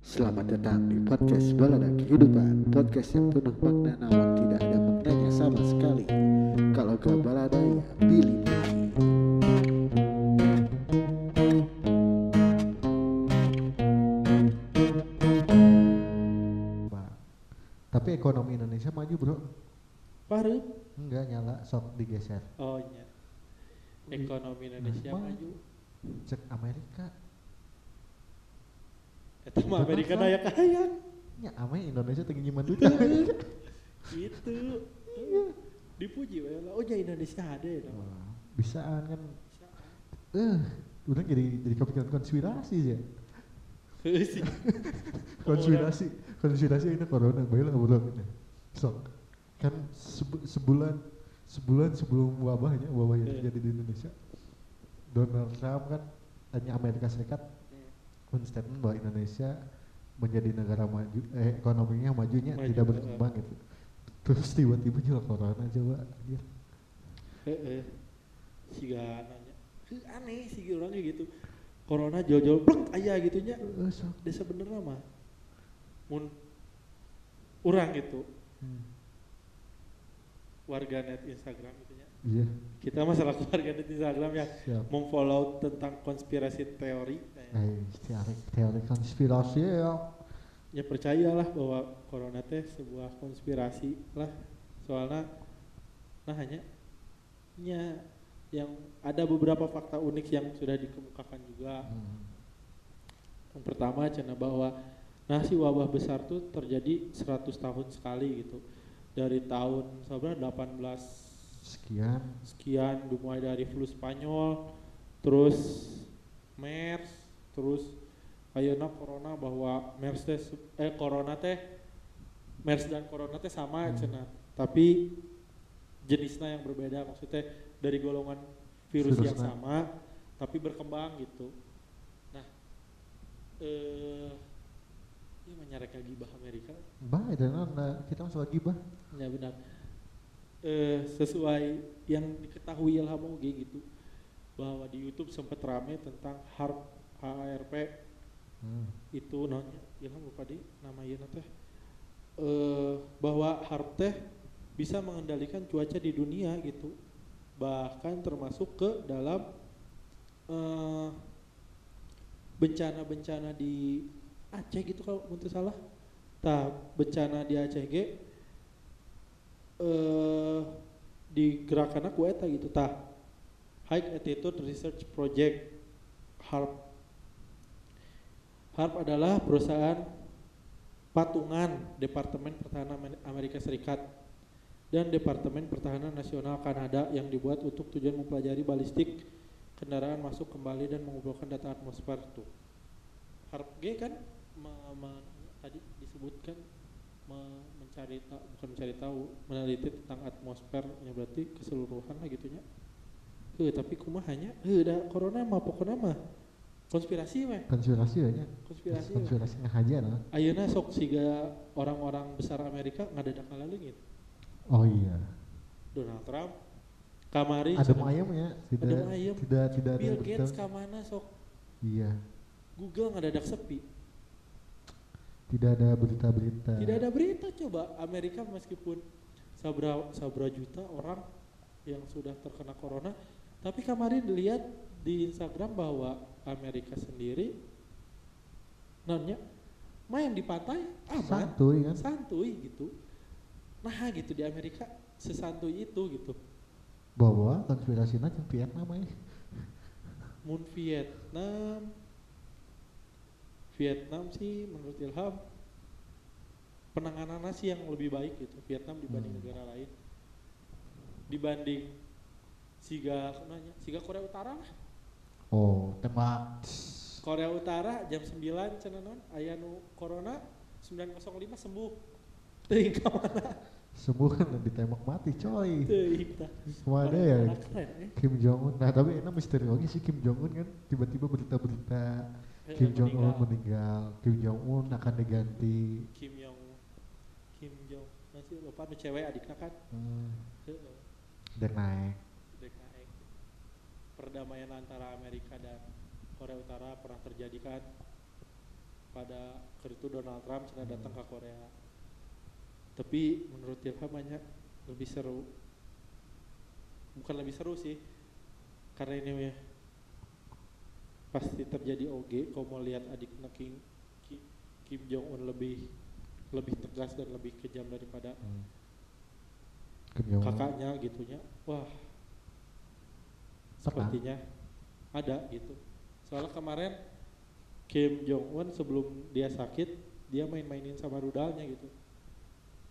Selamat datang di podcast Balada Kehidupan. Podcast yang penuh makna namun tidak ada maknanya sama sekali. Kalau gak balada ya pilih Tapi ekonomi Indonesia maju bro. Baru? Enggak nyala sok digeser. Oh iya. Ekonomi Indonesia Nah, maju. Cek Amerika Itu mah Amerika daya kaya Ya ame Indonesia tinggi nyiman duit Gitu. Dipuji we lah. Oh ya Indonesia ada ya Bisaan kan. Eh udah jadi jadi kepikiran konspirasi ya. Konspirasi konspirasi ini corona. Baiklah bro sok. Kan sebu- sebulan sebulan sebelum wabahnya wabah yang Iya. terjadi di Indonesia Donald Trump kan hanya Amerika Serikat menstatement bahwa Indonesia menjadi negara maju eh ekonominya majunya Maju, tidak eh. berkembang gitu terus tiba-tiba juga corona coba anjir Heeh. Siga nanya. Heuh, Aneh sih orang kayak gitu. Corona jol-jol plek aya gitunya. Eh, sok. Desa bener mah. Mun urang gitu Hmm. warganet Instagram gitunya. Iya. Kita masalah warganet Instagram yang siap. Memfollow tentang konspirasi teori. eh teori teori konspirasi ya. Ya percayalah bahwa corona teh sebuah konspirasi lah. Soalnya nah hanya nya yang ada beberapa fakta unik yang sudah dikemukakan juga. Hmm. yang pertama cina bahwa nah si wabah besar tuh terjadi 100 tahun sekali gitu. Dari tahun sebenarnya 18 sekian sekian dimulai dari flu Spanyol terus MERS terus ayeuna corona bahwa MERS teh eh corona teh MERS dan corona teh sama Hmm. cenah tapi jenisnya yang berbeda maksudnya dari golongan virus yang Virusnya. sama tapi berkembang gitu nah eh ini menyarek lagi bah Amerika bah itu nah, kita masuk lagi bah Ya benar. Eh, sesuai yang diketahui Ilham Oge gitu. Bahwa di YouTube sempat rame tentang HARP HARP Hmm. itu namanya Ilham lupa deh nama ieu teh. Eh bahwa HARP teh bisa mengendalikan cuaca di dunia gitu. Bahkan termasuk ke dalam eh bencana-bencana di Aceh gitu kalau mun teu salah. Tah bencana di Aceh ge eh di gerakan aku eta gitu tah High Altitude Research Project HARP HARP adalah perusahaan patungan Departemen Pertahanan Amer- Amerika Serikat dan Departemen Pertahanan Nasional Kanada yang dibuat untuk tujuan mempelajari balistik kendaraan masuk kembali dan mengumpulkan data atmosfer tuh. HARP G kan me- me- tadi disebutkan mencari tahu bukan mencari tahu meneliti tentang atmosfernya berarti keseluruhan lah gitunya. Heuh, tapi kumahanya heuh da corona mah pokokna mah konspirasi weh konspirasi ya nya konspirasi konspirasi ngahaja nah Ayeuna sok siga orang-orang besar Amerika ngadadak ngaleungit. oh iya Donald Trump kamari ada ayam ya tidak Adem ayam. tidak tidak ada Bill. Gates ka mana sok iya Google ngadadak sepi. Tidak ada berita-berita. Tidak ada berita coba. Amerika meskipun sabra sabra juta orang yang sudah terkena corona, tapi kemarin dilihat di Instagram bahwa Amerika sendiri nonnya main di pantai aman, santuy kan? Santuy gitu. Nah gitu di Amerika sesantuy itu gitu. bahwa konspirasinya yang Vietnam ya Mun Vietnam Vietnam sih menurut Ilham penanganannya sih yang lebih baik gitu Vietnam dibanding Hmm. negara lain. Dibanding siga nanya siga Korea Utara lah. Oh tembak Korea Utara jam 9 cenah non aya nu corona 905 sembuh. Teuing ka mana? Sembuh kan ditembak mati coy. Teuing tah ada ya. eh. Kim Jong Un. Nah tapi enak misteri lagi sih Kim Jong Un kan tiba-tiba berita-berita Kim Jong Un meninggal. Kim Jong Un akan diganti. Kim Jong Kim Jong masih lupa nu cewek adiknya kan? Hmm, dan naik dek naik perdamaian antara Amerika dan Korea Utara pernah terjadi kan? Pada itu Donald Trump sudah datang ke Korea. Tapi menurut Ilham banyak lebih seru. Bukan lebih seru sih karena ini ya pasti terjadi OG kalau mau lihat adiknya King Ki- Kim Jong Un lebih lebih tegas dan lebih kejam daripada Hmm. Kim kakaknya gitunya wah. Sepertinya ada gitu. Soalnya kemarin Kim Jong Un sebelum dia sakit dia main-mainin sama rudalnya gitu.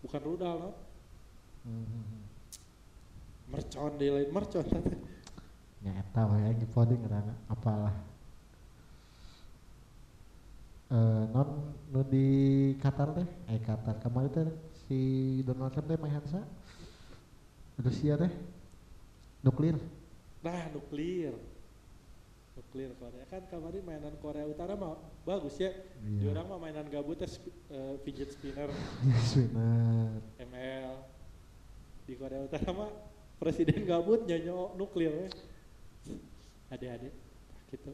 Bukan rudal no? Hmm, hmm, mercon dia lain mercon. Ya we yang dipoding ngarana apalah. Eh non nu di Qatar teh, eh Qatar. Kemarin teh si Donald Trump teh main sa Rusia teh nuklir. nah nuklir. Nuklir Korea. Kan kemarin mainan Korea Utara mah bagus ya. Di Iya. orang mah mainan gabutnya sp- eh, fidget spinner. Benar. ML di Korea Utara mah presiden gabut nyonyo nuklir we. adik-adik gitu.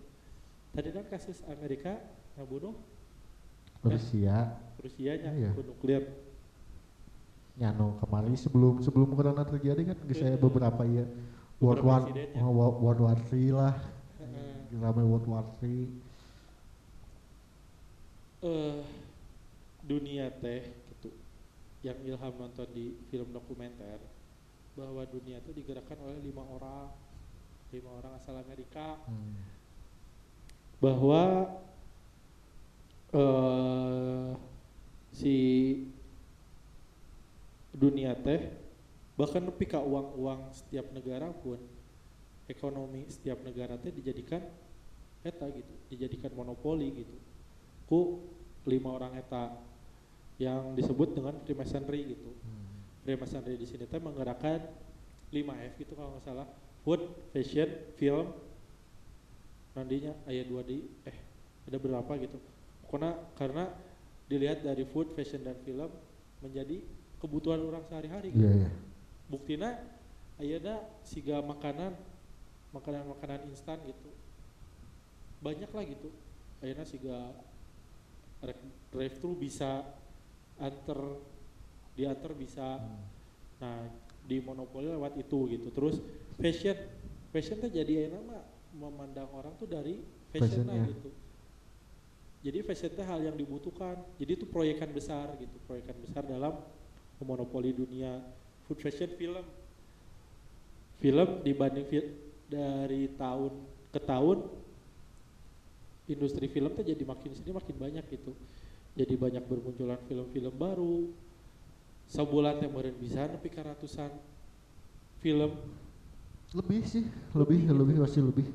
Tadi kan kasus Amerika ngabunuh Rusia. Rusia nya Iya. nuklir. Nyano kemarin. Sebelum sebelum corona terjadi kan geus saya beberapa ya World War oh, Wo- World War 3 lah. Ramai World War 3. eh dunia teh gitu. Yang Ilham nonton di film dokumenter bahwa dunia itu digerakkan oleh lima orang. Lima orang asal Amerika. Hmm. bahwa eh si dunia teh bahkan nepi ka uang-uang setiap negara pun ekonomi setiap negara teh dijadikan eta gitu dijadikan monopoli gitu. Ku lima orang eta yang disebut dengan Freemasonry gitu. Hmm. Freemasonry di sini teh menggerakkan 5F gitu kalau nggak salah. Food, fashion, film nantinya ayat dua di eh ada berapa gitu pokoknya karena dilihat dari food, fashion dan film menjadi kebutuhan orang sehari-hari gitu. Iya buktina ayana siga makanan makanan-makanan instan gitu banyak lah gitu ayana siga drive thru bisa anter diantar bisa Hmm. nah di monopoli lewat itu gitu terus fashion fashion tuh jadi ayana mah memandang orang tuh dari fashion Fashionnya. gitu jadi fashion teh hal yang dibutuhkan. Jadi itu proyekan besar gitu proyekan besar dalam monopoli dunia food fashion film. Film dibanding fi- dari tahun ke tahun industri film tuh jadi makin sini makin banyak gitu. Jadi banyak bermunculan film-film baru. Sebulan teh meureun bisa ka ratusan film. Lebih sih, lebih lebih pasti lebih.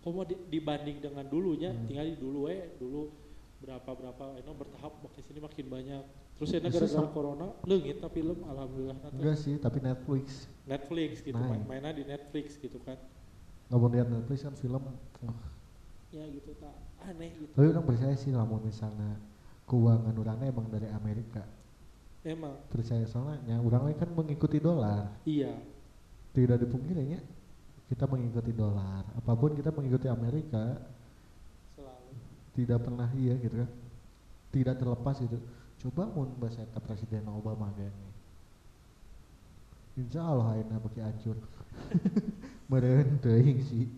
Komo di- dibanding dengan dulunya Hmm. tinggal di dulu eh dulu berapa berapa eno bertahap makin sini makin banyak terus ya gara-gara corona leungit tapi film alhamdulillah nanti Enggak sih, tapi Netflix. Netflix gitu Nah. main mainnya di Netflix gitu kan Nggak mau lihat Netflix kan film. wah. ya gitu tak aneh gitu Tapi orang percaya sih lamun misalnya keuangan orangnya emang dari Amerika. emang Percaya soalnya orangnya kan mengikuti dolar. iya Tidak dipungkirinya kita mengikuti dolar. Apa pun kita mengikuti Amerika, selalu tidak pernah iya gitu kan. Tidak terlepas itu. Coba mun bahasa Presiden Obama gini. Insya Allah ayeuna beki hancur. Meureun teuing sih.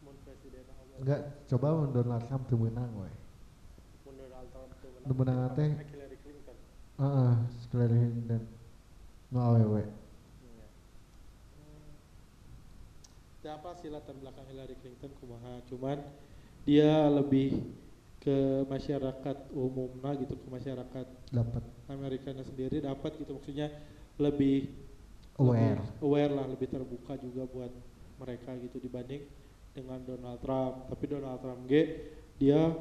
mun presiden Obama Enggak, coba mun Donald Trump teu meunang we. mun Donald Trump tuh menang teh Hillary Clinton heeh, dan nu awewe. Iya. Hmm. apa sih latar belakang Hillary Clinton? Kumaha? Cuman dia lebih ke masyarakat umumnya gitu ke masyarakat Dapat. Amerikanya sendiri dapat gitu. Maksudnya lebih aware. lebih aware lah lebih terbuka juga buat mereka gitu dibanding dengan Donald Trump. Tapi Donald Trump G dia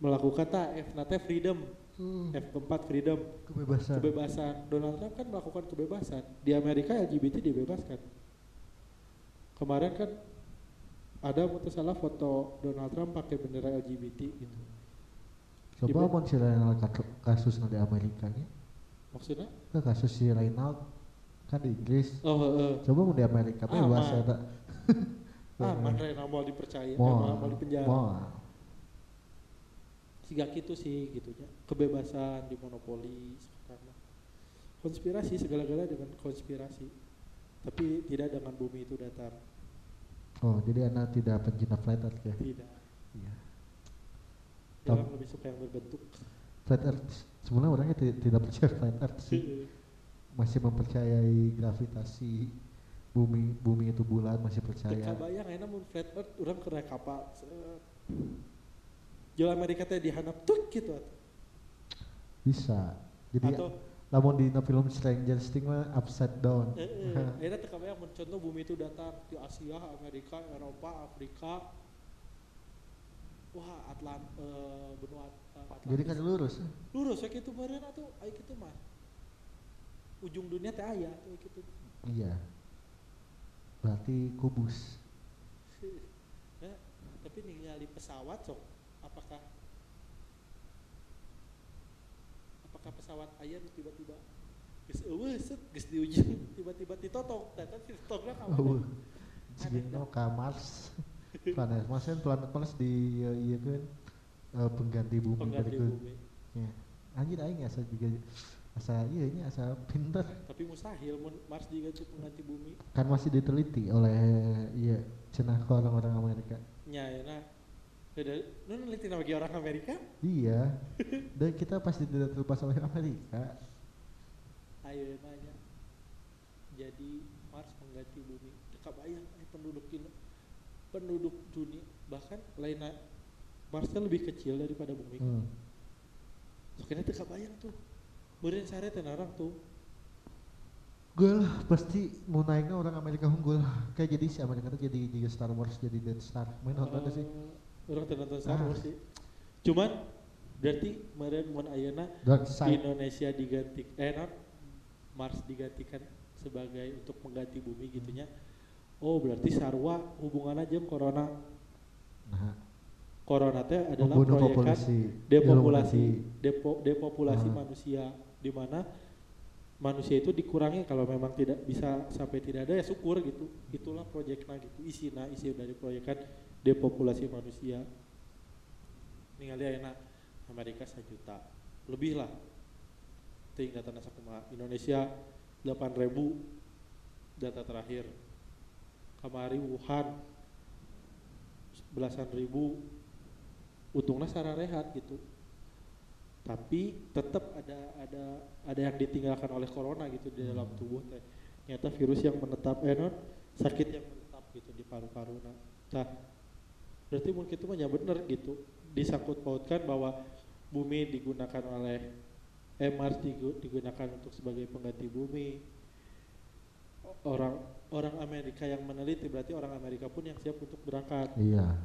melakukan tak F nate freedom. Hmm, F keempat freedom. Kebebasan. kebebasan. Donald Trump kan melakukan kebebasan. Di Amerika LGBT dibebaskan kemarin kan ada waktu salah foto Donald Trump pakai bendera LGBT gitu Coba mun si Reynald kasus di Amerika nya. maksudnya Ke kasus si Reynald kan di Inggris. oh heeh. Coba mun di Amerika Aman. bebas eta. aman Rena mau dipercaya eh, Mau. mau, mau dipenjara Mau. Siga gitu sih gitunya kebebasan di monopoli sekarang mah. konspirasi segala-gala dengan konspirasi tapi tidak dengan bumi itu datar Oh, jadi anak tidak pencinta flat earth ya? tidak Iya. orang lebih suka yang berbentuk Flat earth sebenarnya orangnya ti- tidak percaya flat earth sih. masih mempercayai gravitasi bumi bumi itu bulan masih percaya Teka bayang enak mun flat earth orang kena kapal. Jalan Amerika teh dihanap tuh gitu bisa jadi atau lamun di film Stranger Things mah upside down. Eh, eh, akhirnya teka bayang mun contoh bumi itu datar di Asia, Amerika, Eropa, Afrika. Wah Atlant eh, benua eh, Atlantis. Jadi kan lurus. Lurus ya gitu meureun atuh aya kitu mah. Ujung dunia teh aya tuh iya. Berarti kubus. Nah, tapi ningali pesawat sok apakah apakah pesawat aya nu tiba-tiba. Geus eueuh set geus di ujung tiba-tiba ditotok. Dan ditotokna ka oh mana Cigino ke Mars. Planet Mars kan planet Mars di iya kan eh, pengganti bumi pengganti bumi. Ya anjir aing asa juga asa iya ini asa pinter. Tapi mustahil Mars diganti pengganti bumi. Kan masih diteliti oleh iya cenah orang-orang Amerika. Nya ya nah beda nu neliti bagi orang Amerika? Iya. Dan kita pasti tidak terlepas oleh Amerika. Ayo nanya jadi Mars mengganti bumi. Teka bayang eh, penduduk ini penduduk dunia. Bahkan lainnya Marsnya lebih kecil daripada bumi. Hmm. Soalnya teka bayang tuh. Beren sare teh narang tuh. Gol pasti mau naiknya orang Amerika unggul. Kayak jadi si Amerika tuh jadi jadi Star Wars jadi Death Star. Main nonton Eh, sih Orang nonton Star Ah. Wars sih. Cuman Berarti meren mun ayeuna Side. Indonesia diganti eh non Mars digantikan sebagai untuk mengganti bumi gitunya. Oh berarti sarwa hubungannya jeung corona. Nah. Corona teh adalah membunuh proyekan populasi depopulasi depo, depopulasi Ah. manusia di mana manusia itu dikurangi. Kalau memang tidak bisa sampai tidak ada ya syukur gitu. Itulah proyeknya gitu. Isi nah isi dari proyekan depopulasi manusia. Ningali ayeuna Amerika sejuta lebih lah. Tingkat tanah sakuma Indonesia 8000 data terakhir. Kamari Wuhan belasan ribu. Untungnya secara rehat gitu. Tapi tetap ada ada ada yang ditinggalkan oleh corona gitu di dalam tubuh teh. Ternyata virus yang menetap eh non? Sakit yang menetap gitu di paru-paru nah berarti mungkin itu mah ya bener gitu. Disangkut pautkan bahwa bumi digunakan oleh eh Mars digu- digunakan untuk sebagai pengganti bumi. Orang orang Amerika yang meneliti berarti orang Amerika pun yang siap untuk berangkat. Iya.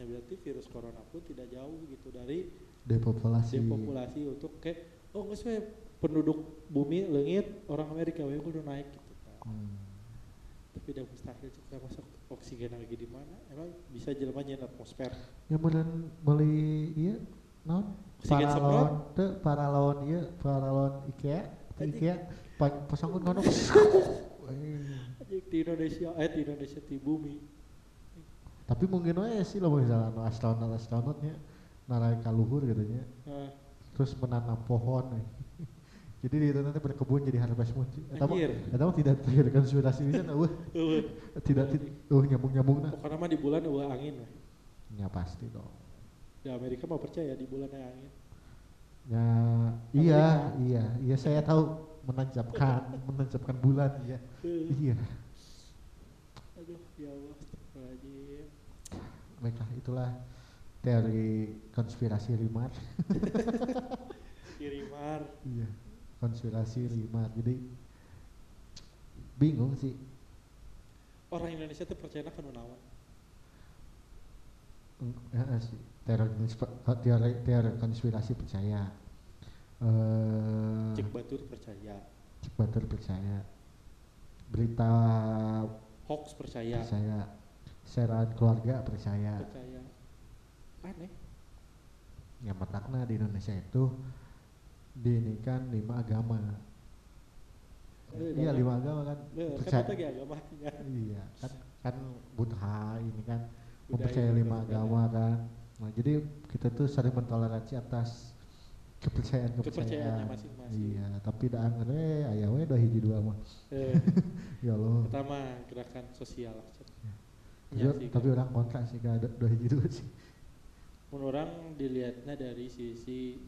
Ya berarti virus corona pun tidak jauh gitu dari depopulasi. depopulasi untuk kayak oh nggak penduduk bumi lengit orang Amerika we kudu naik gitu kan. Hmm. Tapi udah mustahil juga masuk oksigen lagi di mana? Emang bisa jelema nyeun atmosfer? Yang beneran beli iya non? Paralon teu paralon iya paralon IKEA teu. IKEA pasangkeun ngono Anjing, di Indonesia eh di Indonesia di bumi. Tapi mungkin aja sih lo misalnya no astronot astronotnya narai ka luhur gitu nya nah, terus menanam pohon nih. Jadi di itu nanti berkebun jadi harvest moon eta mah tidak tidak konspirasi bisa eueuh eueuh. tidak ti- eueuh nyambung-nyambung nah pokoknya mah di bulan eueuh angin we. ya pasti dong. Di Amerika mah percaya di bulan ada angin. Ya iya iya iya saya tahu menancapkan menancapkan bulan iya. Heuh. iya. Aduh ya Allah baiklah itulah teori konspirasi rimar. Kirimar iya konspirasi rimar jadi bingung sih. Orang Indonesia tuh percaya kan naon Eng- ya sih. Teori teori teori konspirasi percaya. Eh cek batur percaya. Cek batur percaya. Berita hoax percaya. percaya. Keluarga percaya. Percaya. Aneh. Yang matakna di Indonesia itu diinikan lima agama Eh, iya lima agama kan Eh, kan percaya itu agamanya iya kan kan Buddha ini kan Budaya mempercayai lima agama kan Nah, jadi kita tuh saling mentoleransi atas kepercayaan Kepercayaannya masing-masing. Iya, tapi dah angre aya we dah hiji dua mah. Eh, Ya Allah. pertama gerakan sosial lah. Cen. Tapi, Iya sih, tapi kan. orang kontra sih gak ada dua hiji dua sih. Mun orang dilihatnya dari sisi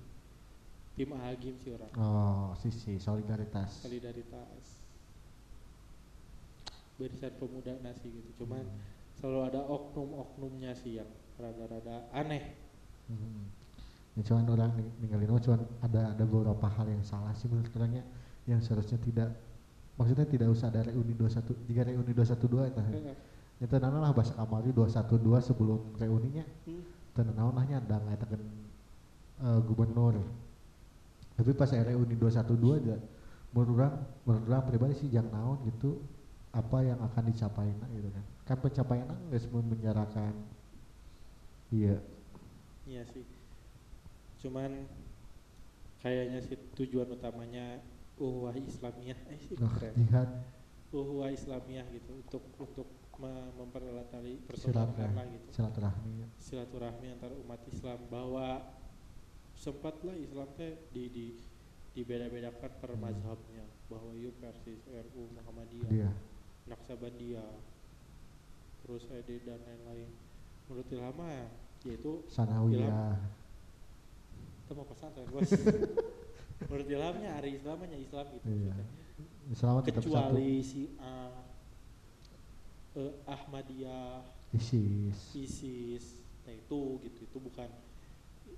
tim Agim sih orang Oh, sisi solidaritas. solidaritas barisan pemuda nasi gitu cuman Hmm. selalu ada oknum-oknumnya sih yang rada-rada aneh Hmm. Ya, cuman orang ning- ninggalin mah cuman ada ada beberapa hal yang salah sih menurut orangnya yang seharusnya tidak maksudnya tidak usah ada reuni 21 jika reuni 212 itu Heeh. itu nana lah bahasa kamari 212 sebelum reuninya Hmm. nya ada ngatakan uh, gubernur tapi pas reuni 212 aja menurut orang menurut orang pribadi sih jangan naon gitu apa yang akan dicapai gitu kan. Kan pencapaian nggak semua menjarakan iya. Iya sih. Cuman kayaknya sih tujuan utamanya uhwah Islamiyah. Eh sih Wah, keren. jihad. Uhwah Islamiyah gitu untuk untuk me- mempererat tali persaudaraan lah gitu. Silaturahmi. Silaturahmi antar umat Islam bahwa sempatlah Islam teh di di dibeda-bedakan per Hmm. mazhabnya. Bahwa yuk persis RU Muhammadiyah Naksabandiyah terus ED dan lain-lain. Menurut Ilham mah yaitu sanawiyah. Kita mau pesantren bos. Menurut Ilhamnya hari Islamnya Islam gitu maksudnya. Islam tetap satu. Kecuali si A eh, Ahmadiyah ISIS. ISIS. Nah itu gitu itu bukan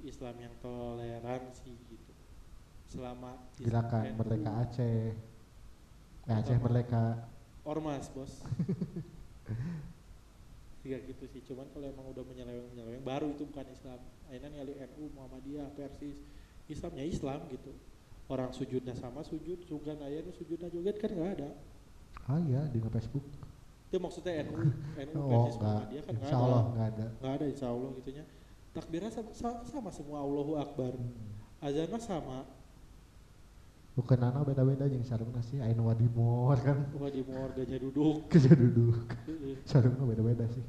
Islam yang toleransi gitu. Selama gerakan merdeka Aceh. Eh, Aceh merdeka. Ormas bos. Tiga gitu sih cuman kalau emang udah menyeleweng menyeleweng baru itu bukan Islam. Akhirnya nyali NU Muhammadiyah Persis. Islamnya Islam gitu. Orang sujudnya sama sujud juga ayahnya sujudnya joget kan nggak ada. Ah iya di Facebook. Itu maksudnya NU NU oh Persis enggak Muhammadiyah kan nggak insya ada. nggak ada. Nggak ada insya Allah gitunya takbirnya sama, sama, semua Allahu Akbar. Hmm. azan mah sama. Bukan nana beda-beda yang sarungna sih Ainu Wadimor kan? Wah di mau harganya duduk. Kerja duduk. Heeh. sarungna beda-beda sih